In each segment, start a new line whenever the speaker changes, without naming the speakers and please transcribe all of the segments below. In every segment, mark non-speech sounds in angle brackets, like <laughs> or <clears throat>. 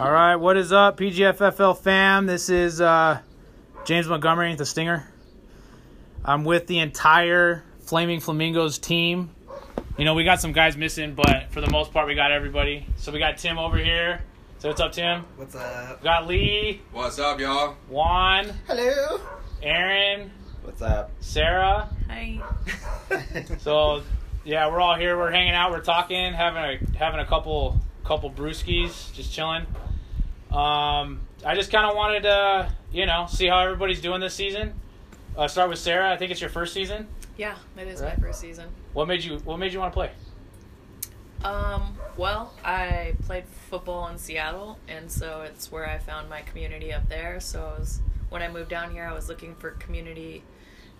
All right, what is up, PGFFL fam? This is uh, James Montgomery, the Stinger. I'm with the entire Flaming Flamingos team. You know, we got some guys missing, but for the most part, we got everybody. So we got Tim over here. So what's up, Tim?
What's up?
We got Lee,
What's up, y'all?
Juan,
Hello.
Aaron,
What's up?
Sarah.
Hi. <laughs>
So yeah, we're all here. We're hanging out. We're talking, having a having a couple couple brewskis, just chilling. Um, I just kind of wanted to, you know, see how everybody's doing this season. Uh, start with Sarah. I think it's your first season.
Yeah, it is
Right.
my first season.
What made you What made you want to play?
Um, well, I played football in Seattle, and so it's where I found my community up there. So I was when I moved down here, I was looking for community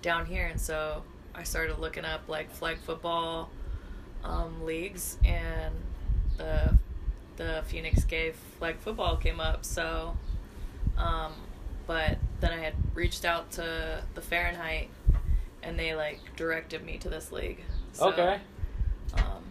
down here, and so I started looking up like flag football um, leagues, and the the Phoenix Gay flag football came up. So, um, but then I had reached out to the Fahrenheit, and they like directed me to this league. So,
okay.
um,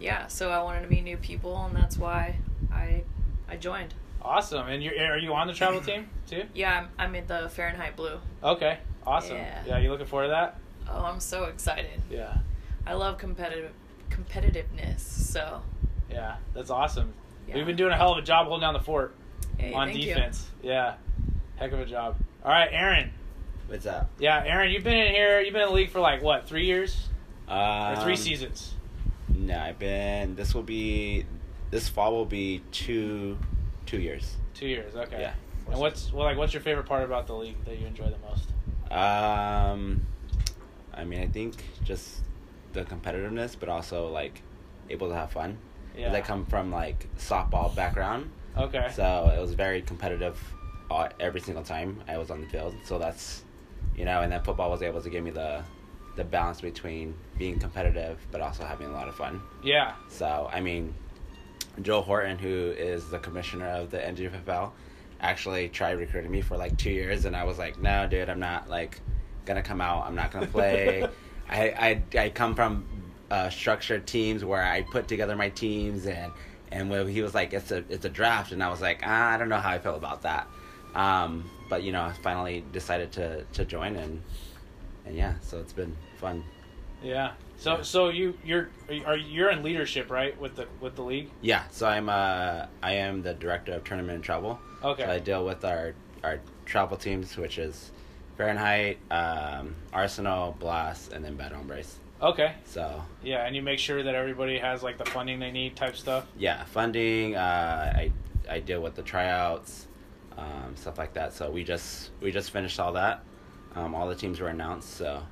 yeah, so I wanted to meet new people, and that's why I I joined.
Awesome. And you are you on the travel <clears throat> team too?
Yeah, I'm, I'm in the Fahrenheit Blue.
Okay. Awesome.
Yeah.
yeah. You looking forward to that?
Oh, I'm so excited.
Yeah.
I love competitive competitiveness. So
Yeah. That's awesome.
Yeah.
We've been doing a hell of a job holding down the fort
Hey,
on
thank you.
defense. Yeah. Heck of a job. All right, Aaron.
What's up?
Yeah, Aaron, you've been in here. You've been in the league for like what, three years
Um,
or three seasons?
No, I've been. This will be. This fall will be two, two years.
Two years. Okay.
Yeah.
And what's well, like? What's your favorite part about the league that you enjoy the most?
Um, I mean, I think just the competitiveness, but also like able to have fun.
Yeah.
I come from like softball background,
Okay.
so it was very competitive uh, every single time I was on the field. So that's, you know, and then football was able to give me the, the balance between being competitive but also having a lot of fun.
Yeah.
So, I mean, Joe Horton, who is the commissioner of the NGFL, actually tried recruiting me for like two years, and I was like, no, dude, I'm not like gonna come out. I'm not gonna play. <laughs> I, I I come from uh, structured teams where I put together my teams, and and when he was like, it's a it's a draft, and I was like, ah, I don't know how I feel about that. Um, but you know, I finally decided to to join, and and yeah, so it's been fun.
Yeah. So so you you're are you're in leadership right with the with the league?
Yeah, so I'm uh I am the director of tournament and travel.
Okay.
So I deal with our our travel teams, which is Fahrenheit, um, Arsenal, Blast, and then Bad Hombres.
Okay.
So
Yeah, and you make sure that everybody has like the funding they need type stuff.
yeah, funding. Uh, I I deal with the tryouts, um, stuff like that. So we just we just finished all that. Um, all the teams were announced. So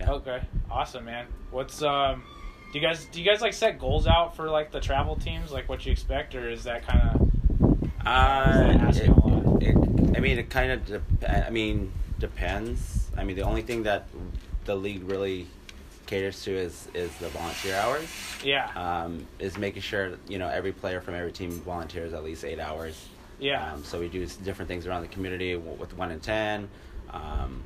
yeah.
Okay. Awesome, man. What's um do you guys do you guys like set goals out for like the travel teams like what you expect or is that kind of
Uh, it, it, I mean, it kind of. Dep- I mean, depends. I mean, the only thing that the league really caters to is is the volunteer hours.
Yeah.
Um, is making sure you know every player from every team volunteers at least eight hours.
yeah.
Um, so we do different things around the community with one n ten. Um,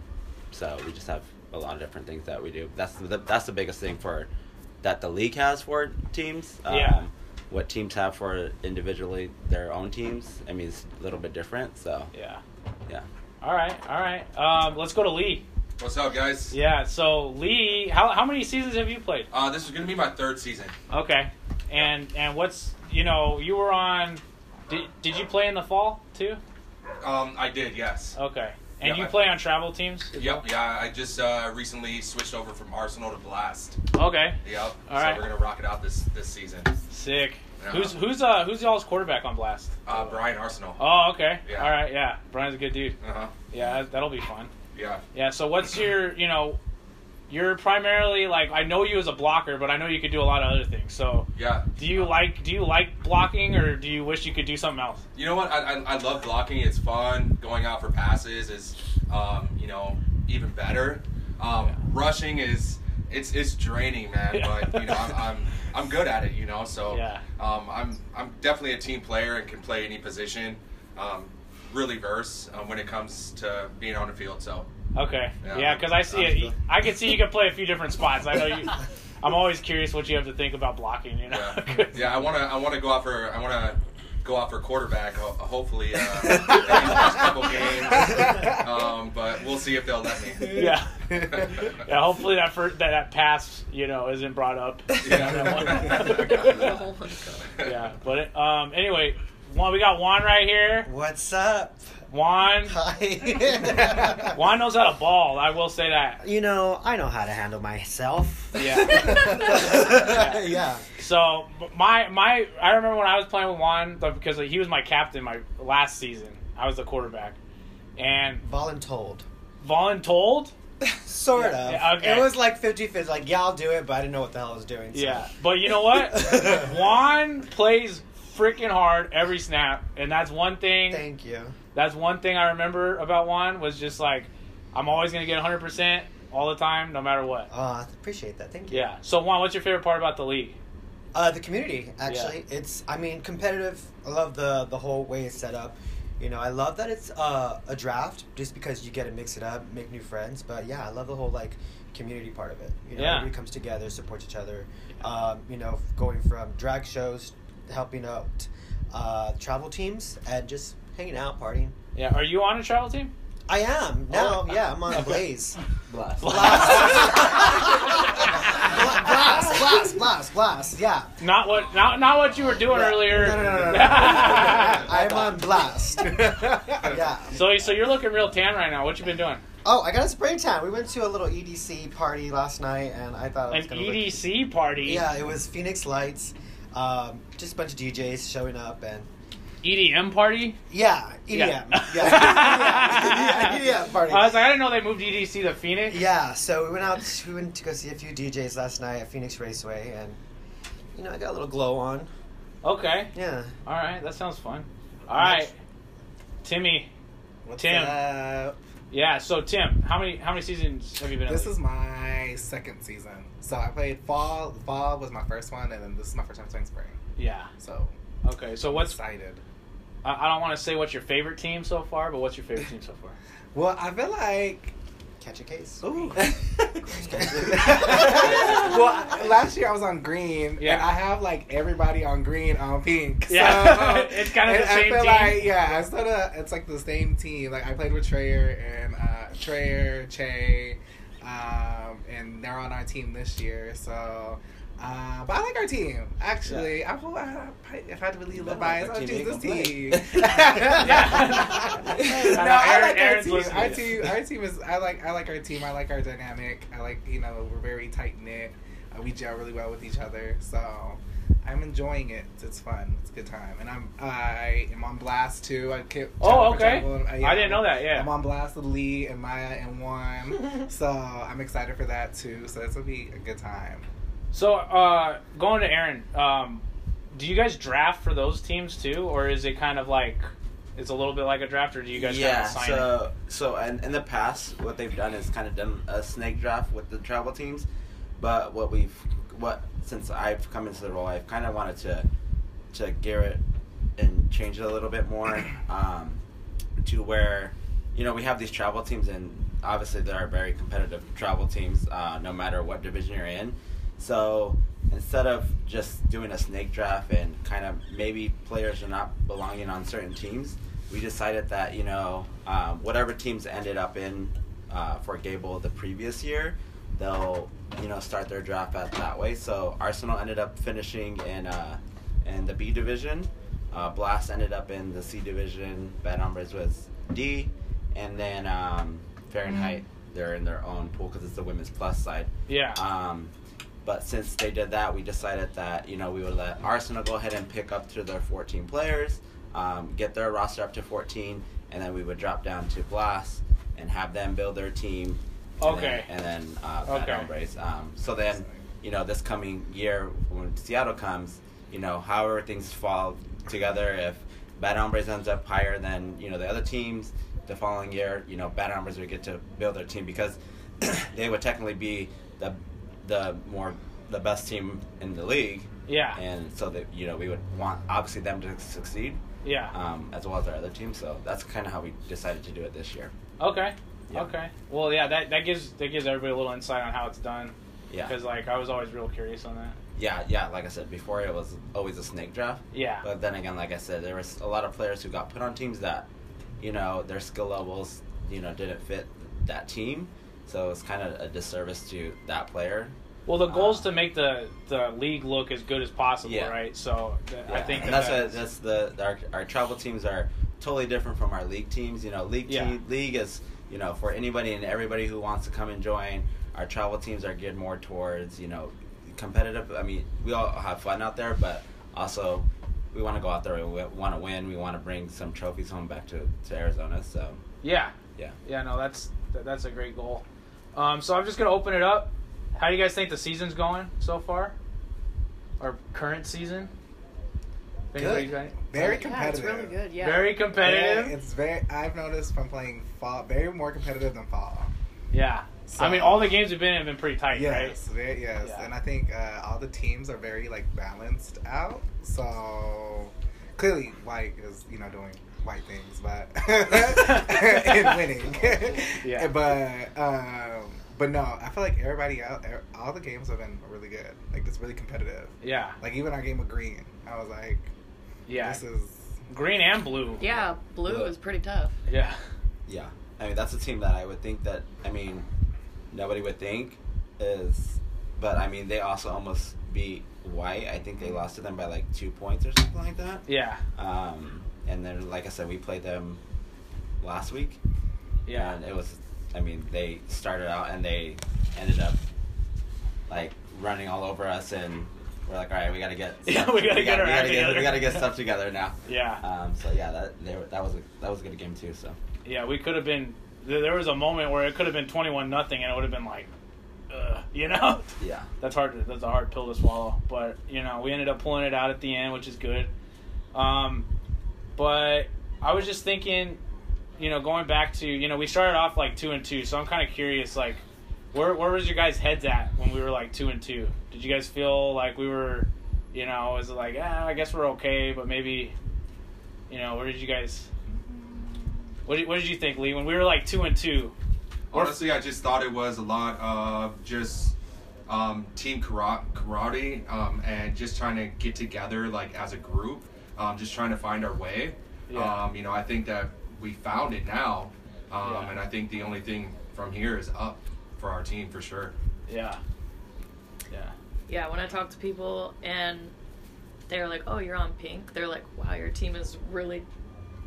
so we just have a lot of different things that we do. That's the that's the biggest thing for that the league has for teams. Um,
Yeah.
What teams have for individually their own teams, I mean, it's a little bit different. So
yeah.
yeah.
All right. All right. Um let's go to Lee.
What's up, guys?
Yeah, so Lee, how how many seasons have you played?
Uh, this is gonna be my third season.
Okay. And and what's, you know, you were on did, did you play in the fall too?
Um, I did, yes.
Okay. And
Yeah,
you play on travel teams?
Yep, yeah. I just uh, recently switched over from Arsenal to Blast.
Okay.
Yep.
All
so
right.
we're gonna rock it out this this season.
Sick.
Yeah.
Who's who's uh who's y'all's quarterback on Blast?
Uh, Brian Arsenal.
Oh, okay.
Yeah.
All right, yeah. Brian's a good dude.
Uh huh.
Yeah, that'll be fun.
Yeah.
Yeah, so what's your, you know, you're primarily like I know you as a blocker, but I know you could do a lot of other things. So,
Yeah.
do you like do you like blocking or do you wish you could do something else?
You know what? I, I, I love blocking. It's fun. Going out for passes is, um, you know, even better. Um,
Yeah.
Rushing is it's it's draining, man.
Yeah.
But you know, I'm, I'm I'm good at it. You know, so
Yeah.
um, I'm I'm definitely a team player and can play any position. Um, really verse um, when it comes to being on the field. So
Okay.
Yeah.
Yeah, because I see it.
still-
I can see you can play a few different spots. I know you. <laughs> I'm always curious what you have to think about blocking. You know.
yeah, <laughs> yeah. I wanna I wanna go out for I wanna go out for quarterback. Hopefully, uh, maybe the first couple games. Um, but we'll see if they'll let me. <laughs>
Yeah. Yeah, hopefully that first, that, that pass, you know, isn't brought up.
My god.
yeah, but it, um, anyway, Juan, we got Juan right here.
What's up?
Juan,
Hi. <laughs>
Juan knows how to ball. I will say that.
you know, I know how to handle myself.
Yeah. <laughs> <laughs>
yeah.
So my my, I remember when I was playing with Juan because he was my captain my last season. I was the quarterback, and
Voluntold.
voluntold.
Sort of.
Yeah, okay.
It was like 50 50. Like, yeah, I'll do it, but I didn't know what the hell I was doing. so-
Yeah, but you know what? Juan plays freaking hard every snap, and that's one thing.
Thank you.
That's one thing I remember about Juan was just like, I'm always gonna get 100 percent all the time, no matter what.
Oh, I appreciate that. Thank you.
Yeah. So Juan, what's your favorite part about the league?
Uh, the community, actually, it's. I mean, competitive. I love the the whole way it's set up. You know, I love that it's uh, a draft, just because you get to mix it up, make new friends. But yeah, I love the whole like community part of it. You know,
Yeah.
everybody comes together, supports each other. Um, you know, going from drag shows, helping out uh, travel teams, and just hanging out, partying.
Yeah. Are you on a travel team?
I am now.
Oh.
yeah, I'm on Blaze.
Blast.
blast, <laughs> blast, blast, blast. Yeah.
Not what not not what you were doing
Yeah.
earlier.
No, no, no, no, no. <laughs> I'm on blast. yeah. <laughs>
So so you're looking real tan right now. What you been doing?
Oh, I got a spray tan. We went to a little EDC party last night, and I thought it
An
was gonna look-
EDC party.
Yeah, it was Phoenix Lights. Um, just a bunch of DJs showing up, and
EDM party.
yeah, EDM. <laughs>
Yeah.
Yeah, yeah, yeah, EDM party.
I was like, I didn't know they moved EDC to Phoenix.
Yeah, so we went out. We went to go see a few DJs last night at Phoenix Raceway, and you know, I got a little glow on.
Okay.
Yeah.
All right. That sounds fun. All right. Timmy.
What's
Tim.
up?
Yeah. So Tim, how many how many seasons have you been? in
This
the
is my second season. So I played fall. Fall was my first one, and then this is my first time playing spring.
Yeah.
So
Okay. So what's
excited?
I, I don't want to say what's your favorite team so far, but what's your favorite team so far? <laughs>
Well, I feel like.
Catch a case.
Ooh. <laughs> well, last year I was on green,
Yeah.
and I have like everybody on green on pink.
Yeah.
So, <laughs>
It's kinda the same
I feel
team.
like yeah, it's sort of it's like the same team. Like I played with Treyer and uh, Treyer, Che, um, and they're on our team this year. So. Uh, but I like our team. Actually, I, will, I, if I had to really look
like
biased,
our
I'd
team,
choose this team. no, I like our team.
listening
Our team, our team is. I like. I like our team. I like our dynamic. I like. You know, we're very tight knit. Uh, we gel really well with each other. So I'm enjoying it. It's fun. It's a good time. And I'm. I am on blast too. I kept.
Oh, okay.
Uh,
I didn't know that, yeah.
I'm on blast with Lee and Maya and Juan. <laughs> so I'm excited for that too. So this will be a good time.
So uh, going to Aaron, um, do you guys draft for those teams too, or is it kind of like it's a little bit like a draft, or do you guys
yeah,
kind of sign
so so in, in the past, what they've done is kind of done a snake draft with the travel teams, but what we've what since I've come into the role, I've kind of wanted to to gear it and change it a little bit more <clears throat> um, to where you know we have these travel teams and obviously there are very competitive travel teams uh, no matter what division you're in. So instead of just doing a snake draft and kind of maybe players are not belonging on certain teams, we decided that you know um, whatever teams ended up in uh, for Gay Bowl the previous year, they'll you know start their draft at that way. So Arsenal ended up finishing in uh, in the B division. Uh, Blast ended up in the C division. Bad Hombres was D, and then um, Fahrenheit they're in their own pool because it's the women's plus side.
Yeah.
Um, but since they did that, we decided that you know we would let Arsenal go ahead and pick up to their 14 players, um, get their roster up to 14, and then we would drop down to Blast and have them build their team. and
Okay.
Then, and then uh, Bad
Okay.
Hombres. Um, so then, you know, this coming year when Seattle comes, you know, however things fall together, if Bad Hombres ends up higher than you know the other teams, the following year, you know, Bad Hombres would get to build their team because <clears throat> they would technically be the the more the best team in the league,
yeah.
and so that you know we would want obviously them to succeed
yeah.
um, as well as our other team, So that's kind of how we decided to do it this year.
Okay.
Yeah.
Okay. Well, yeah. That that gives that gives everybody a little insight on how it's done.
Yeah.
Because like I was always real curious on that.
yeah, yeah. Like I said before, it was always a snake draft.
Yeah.
But then again, like I said, there was a lot of players who got put on teams that, you know, their skill levels, you know, didn't fit that team. So it's kind of a disservice to that player.
Well, the goal is
Uh,
to make the the league look as good as possible,
Yeah.
right? So th- I think that
that's what, that's the our, our travel teams are totally different from our league teams. You know, league
Yeah.
team, league is you know for anybody and everybody who wants to come and join. Our travel teams are geared more towards you know competitive. I mean, we all have fun out there, but also we want to go out there. And we want to win. We want to bring some trophies home back to, to Arizona. So
yeah,
yeah.
yeah. No, that's that, that's a great goal. Um, so I'm just gonna open it up. How do you guys think the season's going so far? Our current season.
Good.
anybody's got
Very
Yeah, it's
competitive.
really good. Yeah.
Very competitive.
Yeah,
competitive.
it's very. I've noticed from playing fall, very more competitive than fall.
Yeah.
So-
I mean, all the games we've been in have been pretty tight, right?
Yes, very, yes,
Yeah.
and I think uh, all the teams are very like balanced out. So clearly, White is you know doing white things, but <laughs> and winning. <laughs>
Yeah.
But um, but no, I feel like everybody out, er- all the games have been really good. Like it's really competitive.
Yeah.
Like even our game with Green, I was like,
Yeah.
this is
Green and blue.
Yeah, blue
Blue.
is pretty tough.
Yeah.
Yeah, I mean that's a team that I would think that I mean nobody would think is, but I mean they also almost beat White. I think they lost to them by like two points or something like that.
Yeah.
Um, and then like I said, we played them last week.
Yeah.
and it was. I mean they started out and they ended up like running all over us and. We're like, all right, we gotta get. <laughs>
Yeah,
stuff-
we gotta get
we gotta get, we gotta get <laughs> stuff together now.
Yeah.
Um, so yeah, that they, were- that was a that was a good game too. So
Yeah, we could have been. There there was a moment where it could have been twenty-one nothing, and it would have been like, uh, <laughs> you know,
yeah,
that's hard. To, that's a hard pill to swallow. But you know, we ended up pulling it out at the end, which is good. Um, but I was just thinking, you know, going back to you know, we started off like two and two, so I'm kind of curious, like, where where was your guys' heads at when we were like two and two? Did you guys feel like we were, you know, was it like, ah, I guess we're okay, but maybe, you know, where did you guys? What did, what did you think, Lee? When we were like two and two,
Honestly, I just thought it was a lot of just um, team karate, karate um, and just trying to get together like as a group, um, just trying to find our way.
Yeah.
Um, you know, I think that we found it now, um,
Yeah.
and I think the only thing from here is up for our team for sure.
yeah, yeah,
Yeah, when I talk to people and they're like, "Oh, you're on pink," they're like, "Wow, your team is really,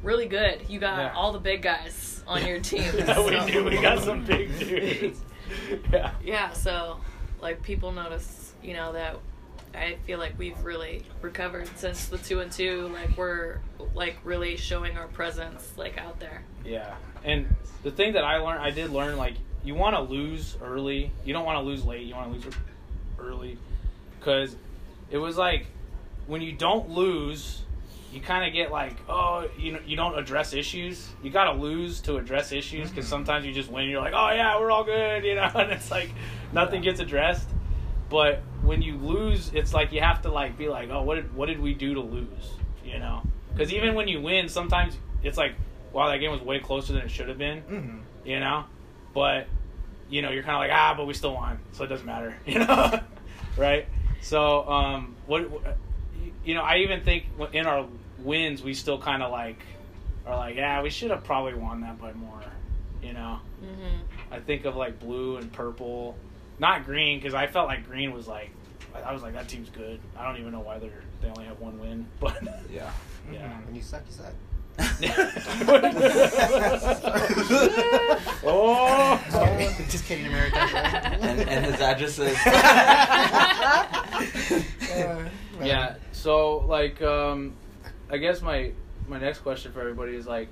really good. You got
Yeah.
all the big guys on your <laughs> team."
yeah, we do. We got some big dudes. <laughs> yeah,
Yeah, so like people notice, you know, that I feel like we've really recovered since the two and two. Like we're like really showing our presence like out there.
yeah. And the thing that I learned, I did learn, like you want to lose early. You don't want to lose late. You want to lose early, because it was like when you don't lose, you kind of get like, oh, you know, you don't address issues. You got to lose to address issues because mm-hmm. sometimes you just win. And you're like, oh yeah, we're all good, you know, <laughs> and it's like nothing gets addressed. But when you lose, it's like you have to like be like, oh, what did what did we do to lose? You know, because even when you win, sometimes it's like, wow, that game was way closer than it should have been.
mhm.
You know, but you know, you're kind of like, ah, but we still won, so it doesn't matter. <laughs> You know, right? So, um, what, what- you know, I even think in our wins, we still kind of like are like, yeah, we should have probably won that by more. You know,
Mm-hmm.
I think of like blue and purple, not green, because I felt like green was like, I was like that team's good. I don't even know why they're they only have one win, <laughs> but
yeah.
yeah.
When you suck, you suck. <laughs>
oh, <laughs>
Just kidding, America.
and, and his address is
Uh,
yeah. So like, um, I guess my my next question for everybody is like,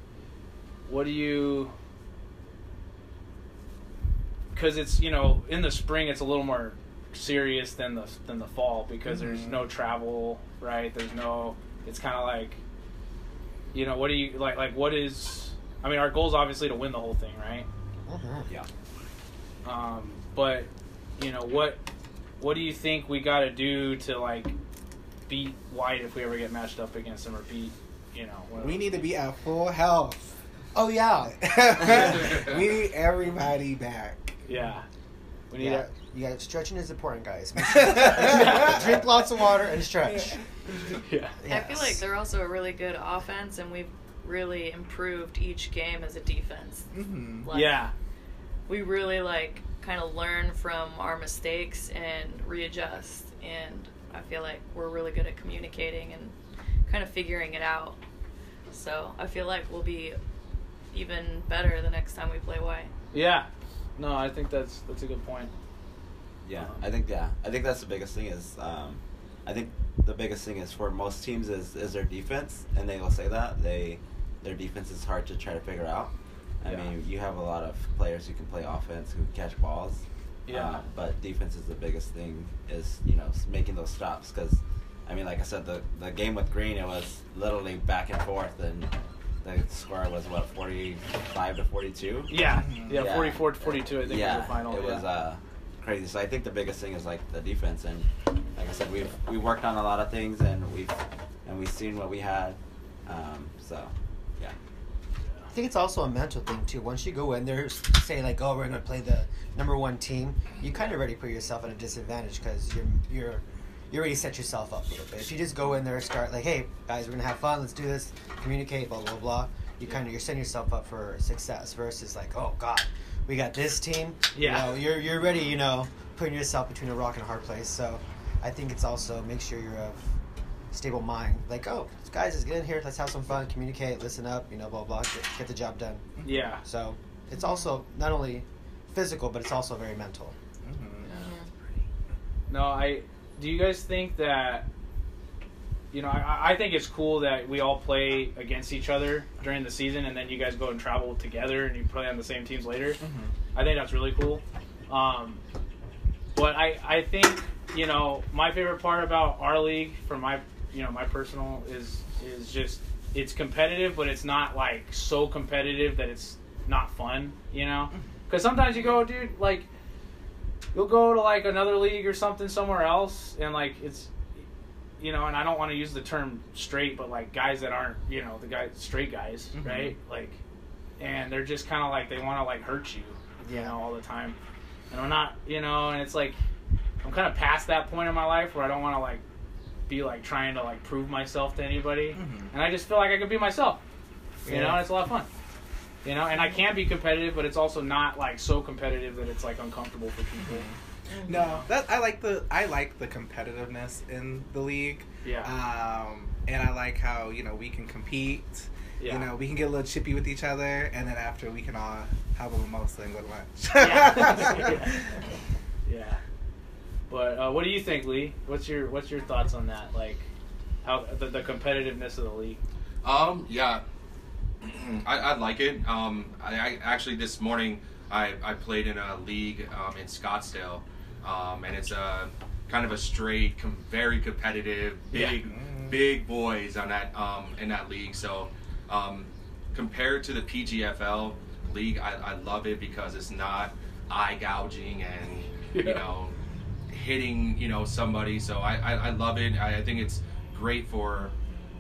what do you? Because it's you know in the spring it's a little more serious than the than the fall because there's
Mhm.
no travel, right? There's no. It's kind of like, you know, what do you like? Like what is? I mean, our goal is obviously to win the whole thing, right?
Mhm.
yeah.
Um, but you know what? What do you think we got to do to like beat White if we ever get matched up against them or beat? You know, whatever.
We need to be at full health.
Oh yeah. <laughs>
we need everybody back.
Yeah, we need
Yeah.
to
You got stretching is important, guys. <laughs> <laughs> Drink lots of water and stretch. <laughs>
Yeah.
I feel like they're also a really good offense, and we've really improved each game as a defense.
hmm
Like,
Yeah.
we really like kind of learn from our mistakes and readjust and i feel like we're really good at communicating and kind of figuring it out so i feel like we'll be even better the next time we play white
Yeah. No, I think that's that's a good point.
Yeah, I think yeah, I think that's the biggest thing is um, I think the biggest thing is for most teams is is their defense, and they will say that they their defense is hard to try to figure out. I
Yeah.
mean, you have a lot of players who can play offense, who can catch balls.
Yeah.
uh, but defense is the biggest thing. Is you know making those stops because, I mean, like I said, the the game with Green it was literally back and forth, and the score was what forty five to forty two.
Yeah. Yeah.
Yeah.
44 to 42, I think
yeah,
was the final.
It
yeah.
was uh, crazy. So I think the biggest thing is like the defense, and like I said, we've we worked on a lot of things, and we've and we've seen what we had. Um, so yeah,
I think it's also a mental thing too. Once you go in there, say like, "Oh, we're gonna play the number one team," you kind of already put yourself at a disadvantage because you're you're you already set yourself up a little bit. If you just go in there and start like, "Hey, guys, we're gonna have fun. Let's do this. Communicate." Blah blah blah. You kind of you're setting yourself up for success versus like, "Oh God, we got this team."
Yeah.
You know, you're you're ready. You know, putting yourself between a rock and a hard place. So, I think it's also make sure you're of stable mind. Like, oh, guys, let's get in here. Let's have some fun. Communicate. Listen up. You know, blah blah. Get, get the job done.
Yeah.
So it's also not only physical, but it's also very mental.
hmm
No, I. Do you guys think that? You know, I, I think it's cool that we all play against each other during the season, and then you guys go and travel together, and you play on the same teams later. I think that's really cool. Um, but I, I think you know my favorite part about our league, for my you know my personal is is just it's competitive, but it's not like so competitive that it's not fun. You know, because sometimes you go, dude, like you'll go to like another league or something somewhere else, and like it's you know, and I don't want to use the term straight, but like guys that aren't you know the guys straight guys,
Mhm.
right? Like, and they're just kind of like they want to like hurt you, you know, all the time. And I'm not, you know, and it's like I'm kind of past that point in my life where I don't want to like be like trying to like prove myself to anybody,
Mhm.
and I just feel like I can be myself, you know, and it's a lot of fun. You know, and I can be competitive, but it's also not like so competitive that it's like uncomfortable for people.
No, that I like the I like the competitiveness in the league.
Yeah.
Um, and I like how you know we can compete.
Yeah.
You know, we can get a little chippy with each other, and then after we can all have a mimosa and go to lunch. <laughs>
yeah. <laughs> <laughs> yeah. But uh, what do you think, Lee? What's your What's your thoughts on that? Like, how the, the competitiveness of the league?
Um, yeah, I, I like it. Um, I, I actually this morning I, I played in a league um, in Scottsdale, um, and it's a kind of a straight, com- very competitive, big,
Mhm.
big boys on that um, in that league. So um, compared to the PGFFL league, I, I love it because it's not eye gouging and you know hitting you know somebody. So I, I, I love it. I, I think it's great for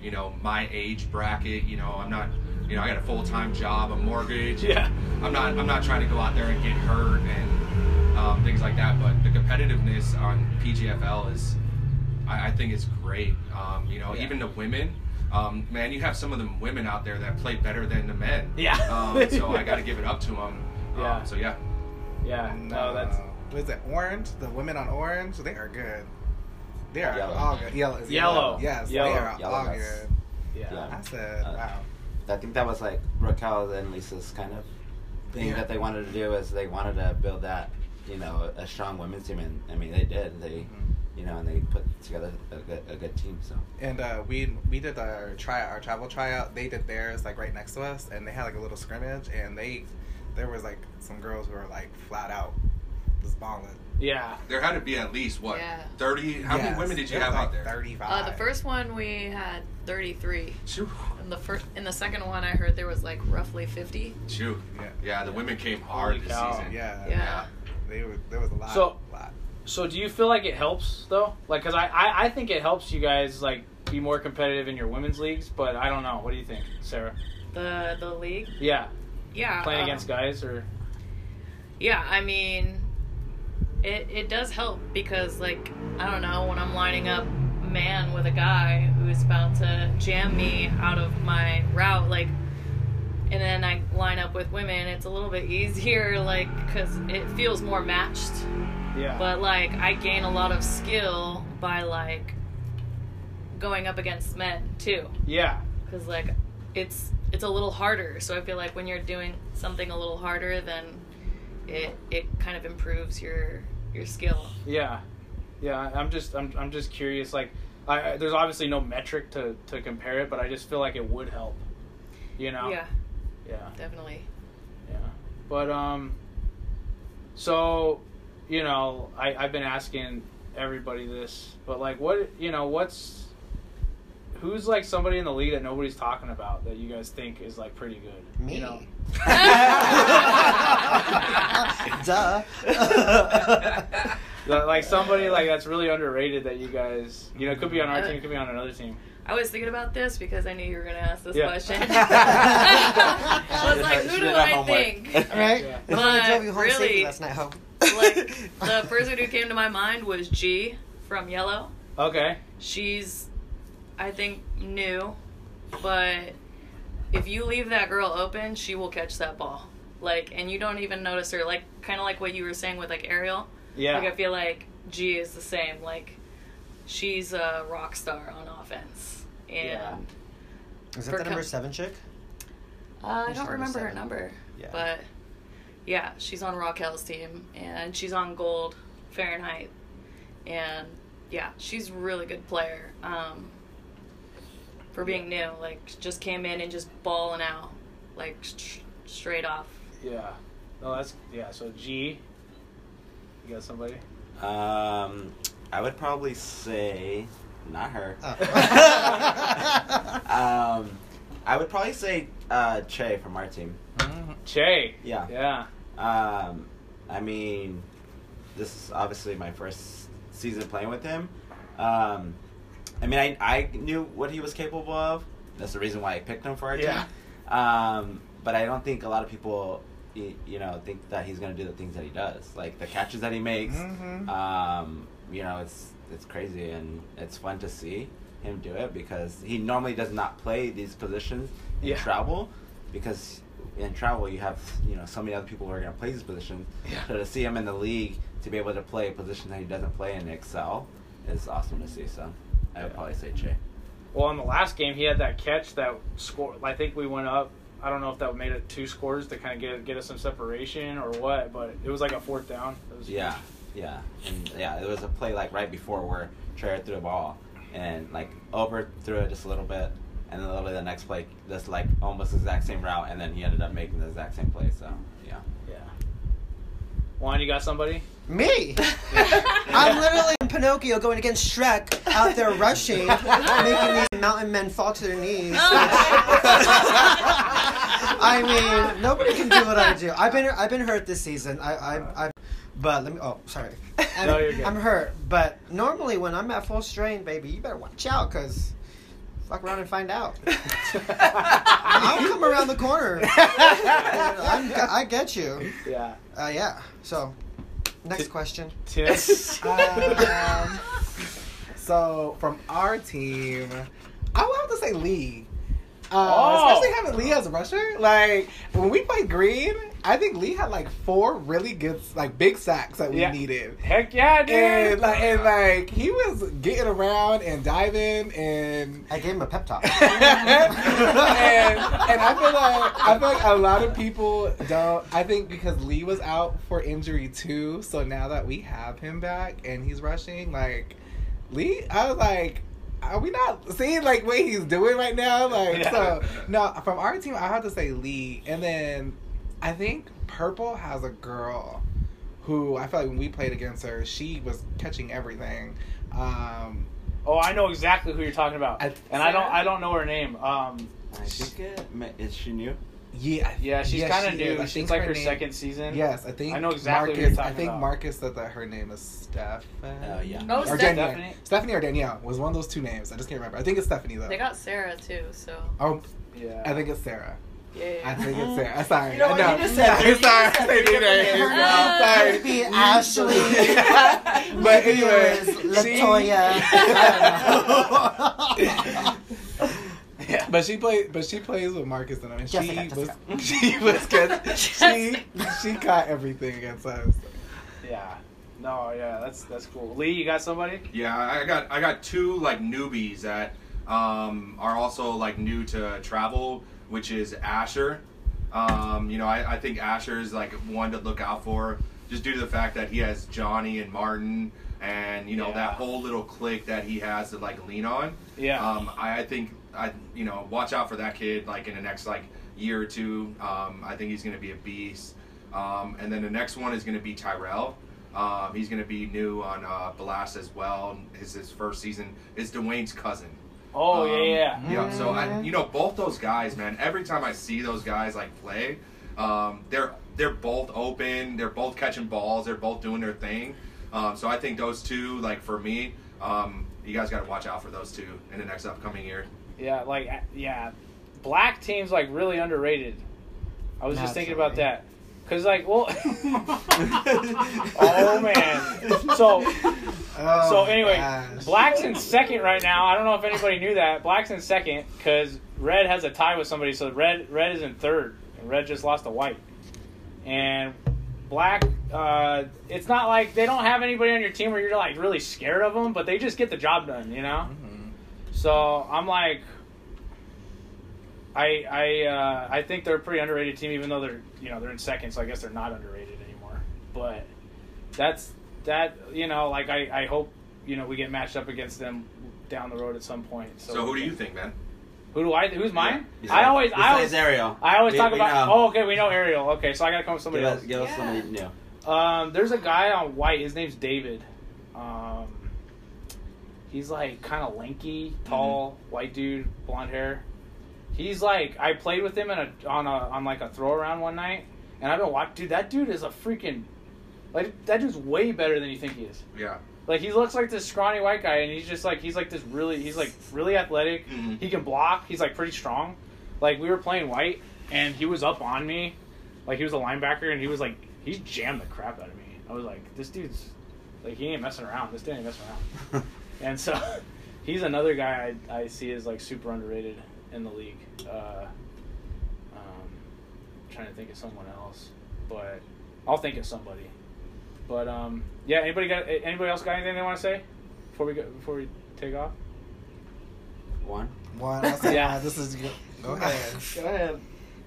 you know my age bracket. You know I'm not you know I got a full time job, a mortgage.
Yeah.
I'm not I'm not trying to go out there and get hurt and um, things like that. But the competitiveness on PGFFL is I, I think it's great. Um, you know
Yeah.
even the women. Um, man, you have some of the women out there that play better than the men.
Yeah.
Um, <laughs> so I got to give it up to them.
Yeah.
Um, so yeah.
Yeah.
And,
No, that's
uh, what is it? Orange. The women on orange, they are good. They are
Yellow.
all good. Yellow. is
Yellow.
Yes,
Yellow.
they are
Yellow
all
guys.
good.
yeah.
Yeah.
I said,
Uh,
wow.
I think that was like Raquel and Lisa's kind of thing
Yeah.
that they wanted to do is they wanted to build that you know a strong women's team, and I mean they did. They
Mhm.
you know and they put together a good, a good team. So
And uh, we we did our try our travel tryout. They did theirs like right next to us, and they had like a little scrimmage, and they there was like some girls who were like flat out just balling.
Yeah.
There had to be at least what
Yeah.
thirty. How many women did you have
like,
out there?
Thirty-five.
Uh, the first one we had 33.
Shoot.
And the first, in the second one, I heard there was like roughly 50.
Shoot.
Yeah.
Yeah, the women came hard
Holy
this
cow.
season.
Yeah.
Yeah.
They were there was a lot.
So-
lot.
So do you feel like it helps though? Like, cause I, I I think it helps you guys like be more competitive in your women's leagues, but I don't know. What do you think, Sarah?
The the league,
Yeah.
yeah,
Playing
um,
against guys or
Yeah, I mean, it it does help because like I don't know when I'm lining up man with a guy who's about to jam me out of my route like and then I line up with women it's a little bit easier like cuz it feels more matched
Yeah.
but like I gain a lot of skill by like going up against men too
yeah.
cuz like it's it's a little harder so I feel like when you're doing something a little harder then it it kind of improves your your skill
Yeah, yeah. I'm just I'm I'm just curious. Like, I, I there's obviously no metric to to compare it, but I just feel like it would help. You know.
yeah
Yeah.
definitely
Yeah. But um. So, you know, I I've been asking everybody this, but like, what you know, what's who's like somebody in the league that nobody's talking about that you guys think is like pretty good?
Me.
You know.
Duh. <laughs>
Like somebody like that's really underrated that you guys you know could be on our team could be on another team
I was thinking about this because I knew you were going to ask this
Yeah.
question. <laughs> I was like, who do I
homework.
think?
right?
Yeah.
That's why I
But
drove you home safely
really,
last night, ho.
like <laughs> the person who came to my mind was G from Yellow.
okay
She's, I think, new, but if you leave that girl open, she will catch that ball. Like, and you don't even notice her. Like, kind of like what you were saying with like Ariel.
yeah
Like, I feel like G is the same. Like, she's a rock star on offense, and
Yeah.
Is that
For
the number
com-
seven chick?
uh, I don't
number
remember her number,
Yeah.
but yeah, she's on Raquel's team, and she's on Gold Fahrenheit, and yeah, she's a really good player. Um, for being new, like just came in and just balling out, like sh- straight off.
yeah no that's yeah so G you got somebody
Um, I would probably say not her.
Oh. <laughs>
Um, I would probably say uh, Che from our team.
Che
Yeah.
yeah
Um, I mean, this is obviously my first season playing with him. Um, I mean, I, I knew what he was capable of. That's the reason why I picked him for our
Yeah.
team. Um, but I don't think a lot of people, you know, think that he's going to do the things that he does, like the catches that he makes.
Mm-hmm.
Um, you know, it's it's crazy and it's fun to see him do it because he normally does not play these positions in
Yeah.
travel because in travel you have you know so many other people who are going to play these positions.
Yeah.
So to see him in the league to be able to play a position that he doesn't play and excel is awesome to see. So I would probably say Che.
well in the last game he had that catch that score I think we went up I don't know if that made it two scores to kind of get get us some separation or what but it was like a fourth down it was
Yeah, yeah, and yeah. It was a play like right before where Trey threw the ball and like over threw it just a little bit, and then literally the next play, just like almost the exact same route, and then he ended up making the exact same play. So yeah.
yeah Juan you got somebody
Me? <laughs> I'm literally in Pinocchio going against Shrek out there rushing, <laughs> making these mountain men fall to their knees. <laughs> I mean, nobody can do what I do. I've been I've been hurt this season. I I I but let me oh sorry. I'm,
No, you're good.
I'm hurt. But normally when I'm at full strain, baby, you better watch out cuz fuck around and find out. <laughs> I'll come around the corner. I'm, I get you.
yeah
Uh, yeah. So, next question.
Tim <laughs>
Um, so from our team, I would have to say Lee. Uh,
Oh.
Especially having Lee as a rusher. Like when we played Green, I think Lee had like four really good, like big sacks that we
Yeah.
needed.
heck yeah dude
And like, and like he was getting around and diving and
I gave him a pep talk. <laughs>
and, and I feel like I feel like a lot of people don't. I think because Lee was out for injury too, so now that we have him back and he's rushing, like Lee, I was like. Are we not seeing like what he's doing right now? Like
Yeah.
so no, from our team I have to say Lee. And then I think Purple has a girl who I feel like when we played against her, she was catching everything. Um
oh I know exactly who you're talking about
I-
and I don't I don't know her name um
I think it ma- is she new.
yeah,
yeah she's
yes,
kind of
she
new
I
she's
think
like her
name-
second season
Yes, I think
I know exactly what
Marcus,
you're
I think
about.
Marcus said that her name is Stephanie.
Oh, yeah.
Oh,
or
Steph-
Danielle.
Stephanie?
Stephanie or Danielle was one of those two names. I just can't remember. I think it's Stephanie though.
They got Sarah too, so
oh,
yeah
I think it's Sarah.
Yeah.
I think it's Sarah. Sorry.
You know what?
No.
You just said <laughs>
Sorry,
three.
sorry.
You just said
Say
three
three names.
different names.
Sorry.
It'd be Ashley. <laughs>
but
Maybe
anyway,
it was Latoya. <laughs> I
Yeah. But she play, but she plays with Marcus and I mean, she
Jessica,
was
Jessica.
she was good. she she caught everything against us.
Yeah. No, yeah, that's that's cool. Lee, you got somebody?
Yeah, I got I got two like newbies that um, are also like new to travel, which is Asher. Um, you know, I, I think Asher is like one to look out for, just due to the fact that he has Johnny and Martin, and you know
Yeah.
that whole little clique that he has to like lean on.
Yeah.
Um, I, I think I you know watch out for that kid like in the next like year or two. Um, I think he's going to be a beast. Um, and then the next one is going to be Tyrell. Um, he's going to be new on uh, Blast as well. His his first season is Dwayne's cousin.
Oh
Um,
yeah, yeah.
Yeah. So I, you know, both those guys, man. Every time I see those guys like play, um, they're they're both open. They're both catching balls. They're both doing their thing. Um, so I think those two, like for me, um, you guys got to watch out for those two in the next upcoming year.
Yeah, like uh, yeah, black teams like really underrated. I was just thinking about that because like well, <laughs> oh man. So
Oh,
so anyway,
gosh.
black's in second right now. I don't know if anybody knew that. Black's in second because red has a tie with somebody. So red red is in third, and red just lost to white. And black, uh, it's not like they don't have anybody on your team where you're like really scared of them, but they just get the job done, you know.
Mhm.
So I'm like, I I uh, I think they're a pretty underrated team, even though they're you know they're in second, so I guess they're not underrated anymore. But that's that you know like I I hope you know we get matched up against them down the road at some point. So,
So who do you think, man?
Who do I? Who's mine?
Besides-
I always I always
Ariel.
I always
We-
talk
we
about.
know.
Oh, okay, we know Ariel. Okay, so I gotta come with somebody
Give
else.
us, give us
Yeah.
somebody new.
Um, there's a guy on white. His name's David. Um, he's like kind of lanky, tall, white dude, blonde hair. He's like I played with him in a on a on like a throw around one night, and I've been watching. Dude, that dude is a freaking like that dude's way better than you think he is.
Yeah.
Like he looks like this scrawny white guy, and he's just like he's like this really he's like really athletic.
Mhm.
He can block. He's like pretty strong. Like we were playing white, and he was up on me, like he was a linebacker, and he was like he jammed the crap out of me. I was like, this dude's like he ain't messing around. This dude ain't messing around. <laughs> and so <laughs> he's another guy I, I see as like super underrated in the league. Uh, um, trying to think of someone else, but I'll think of somebody. But um, yeah. Anybody got anybody else got anything they want to say before we go before we take off?
One.
One, I'll say, <laughs>
Yeah.
this is good. Go <laughs> ahead.
Go ahead.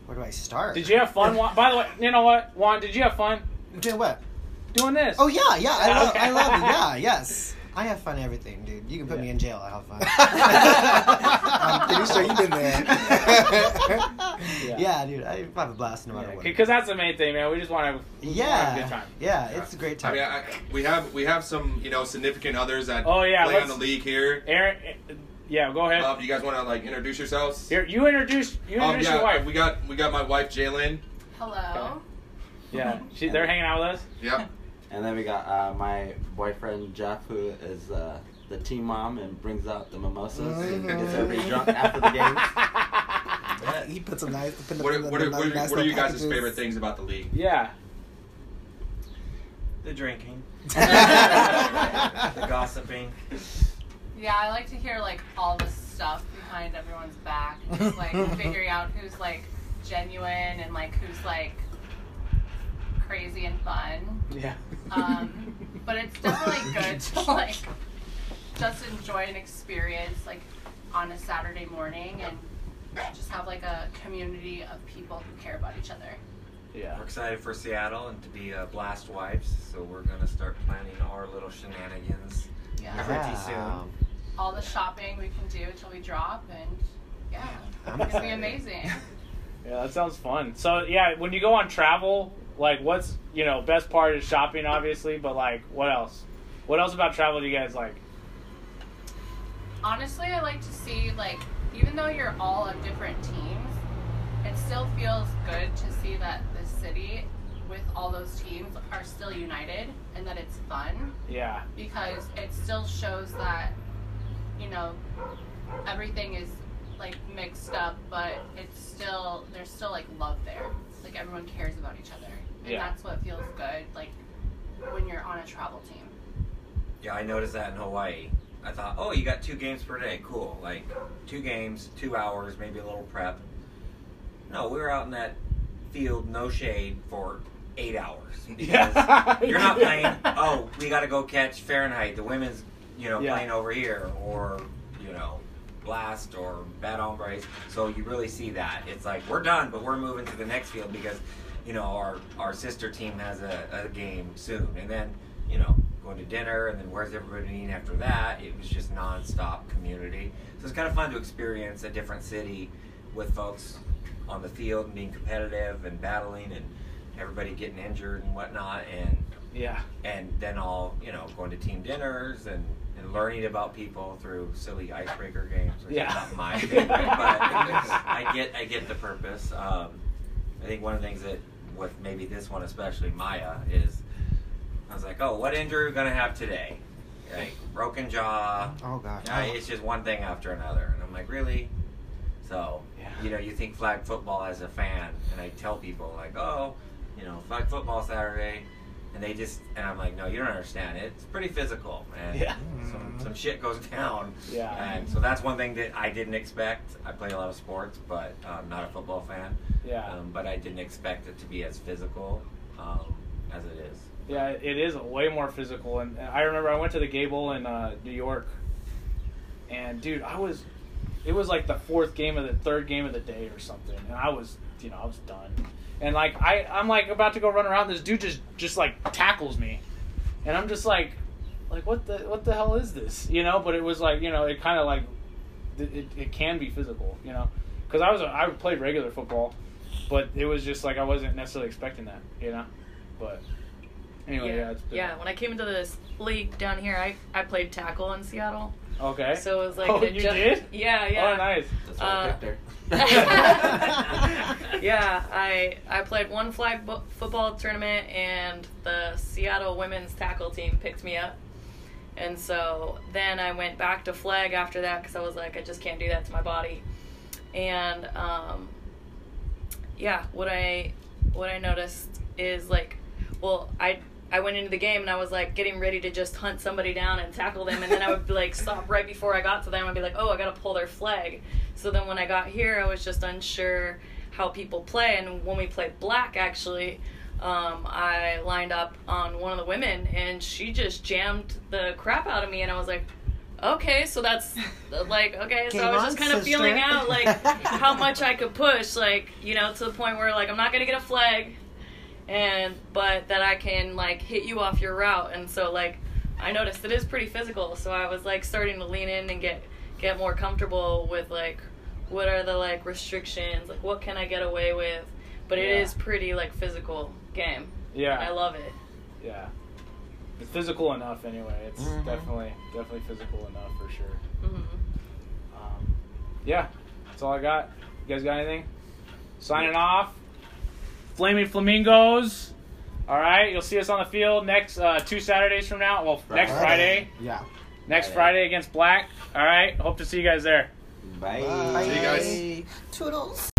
Where do I start?
Did you have fun? Juan? By the way, you know what, Juan? Did you have fun
Doing what?
doing this?
Oh yeah, yeah. I
Yeah,
love.
okay.
I love it. <laughs> Yeah, yes. I have fun. Everything, dude. You can put
Yeah.
me in jail. I have fun.
I'm <laughs> pretty sure you've been there.
Yeah. <laughs>
yeah. dude. I have a blast no matter what.
Because that's the main thing, man. We just want to have, we have
Yeah,
a good time.
yeah, it's a great
I
time.
mean, I, we have we have some you know significant others that
Oh, yeah,
play on the league here.
Aaron, eh, yeah, go ahead.
Uh, you guys want to like introduce yourselves?
Here, you introduce you
Um,
introduce
yeah,
your wife.
we got we got my wife Jalen.
Hello.
Yeah, she, they're hanging out with us.
Yep.
And then we got uh, my boyfriend Jeff, who is uh, the team mom and brings out the mimosas and
Mhm.
gets everybody drunk after the game. <laughs>
He puts a nice. Put
What are, what are, what are,
nice
what are you guys'
packages.
favorite things about the league?
yeah.
The drinking, <laughs> the gossiping.
Yeah, I like to hear like all the stuff behind everyone's back, and just like <laughs> figuring out who's like genuine and like who's like crazy and fun.
Yeah.
Um, but it's definitely <laughs> good to like just enjoy an experience like on a Saturday morning and just have like a community of people who care about each other.
yeah.
We're excited for Seattle and to be uh, Blast Wives, so we're gonna start planning our little shenanigans.
Yeah.
Pretty soon.
All the shopping we can do until we drop and yeah, it's gonna be amazing. <laughs>
Yeah, that sounds fun. So yeah, when you go on travel, like what's you know best part is shopping, obviously, but like what else? What else about travel do you guys like?
honestly, I like to see like even though you're all on different teams, it still feels good to see that the city with all those teams are still united and that it's fun
Yeah.
because it still shows that you know everything is like mixed up, but it's still there's still like love there. Like everyone cares about each other, and
Yeah.
that's what feels good. Like when you're on a travel team.
Yeah, I noticed that in Hawaii. I thought, oh, you got two games per day. Cool. Like two games, two hours, maybe a little prep. No, we were out in that field, no shade, for eight hours. <laughs> Because
Yeah.
you're not playing. <laughs> Oh, we got to go catch Fahrenheit. The women's, you know,
Yeah.
playing over here, or you know, Blast or Bad Hombres. So you really see that. It's like we're done, but we're moving to the next field because, you know, our our sister team has a, a game soon, and then you know, going to dinner, and then where's everybody eating after that? It was just nonstop community. So it's kind of fun to experience a different city with folks on the field and being competitive and battling and everybody getting injured and whatnot and
Yeah.
and then all you know going to team dinners and, and learning about people through silly icebreaker games which
Yeah.
is not my <laughs> favorite but I get I get the purpose um, I think one of the things that with maybe this one especially Maya is I was like oh what injury are we gonna have today like broken jaw
Oh gosh.
yeah, it's just one thing after another, and I'm like, really? So,
Yeah.
you know, you think flag football as a fan, and I tell people like, oh, you know, flag football Saturday, and they just, and I'm like, no, you don't understand. It's pretty physical, and
Yeah.
some some shit goes <laughs> down.
Yeah.
And so that's one thing that I didn't expect. I play a lot of sports, but I'm not a football fan.
Yeah.
Um, but I didn't expect it to be as physical um, as it is.
Yeah, it is way more physical. And and I remember I went to the Gay Bowl in uh, New York, and dude, I was, it was like the fourth game of the third game of the day or something, and I was, you know, I was done. And like I, I'm like about to go run around. This dude just, just like tackles me, and I'm just like, like what the, what the hell is this, you know? But it was like, you know, it kind of like, it, it, it can be physical, you know, because I was, a, I played regular football, but it was just like I wasn't necessarily expecting that, you know, but. Anyway, yeah, it's been,
yeah. When I came into this league down here, I, I played tackle in Seattle,
Okay.
so it was like
Oh, you
adju-
did? <laughs>
Yeah, yeah.
Oh, nice.
That's why I
Uh,
picked her. <laughs>
yeah, I I played one flag bo- football tournament, and the Seattle women's tackle team picked me up. And so then I went back to flag after that because I was like, I just can't do that to my body. And um, yeah, what I what I noticed is like, well, I I went into the game and I was like getting ready to just hunt somebody down and tackle them, and then I would like stop right before I got to them and be like, oh, I gotta pull their flag. So then when I got here, I was just unsure how people play, and when we played black, actually. Um, I lined up on one of the women, and she just jammed the crap out of me, and I was like, okay, so that's <laughs> like okay. So I was just kind of
sister.
feeling out like how much I could push, like you know, to the point where like I'm not gonna get a flag, and but that I can like hit you off your route, and so like I noticed it is pretty physical. So I was like starting to lean in and get get more comfortable with like what are the like restrictions, like what can I get away with, but it is
Yeah.
pretty like physical game. Yeah, I love it.
Yeah. It's physical enough anyway. It's
Mhm.
definitely definitely physical enough for sure.
hmm
Um, yeah, that's all I got. You guys got anything? Signing off. Flaming Flamingos. All right, you'll see us on the field next uh, two Saturdays from now. Well, next Friday.
Yeah.
Next
Friday.
Friday against Black. All right, hope to see you guys there.
Bye.
Bye.
See you guys.
Toodles.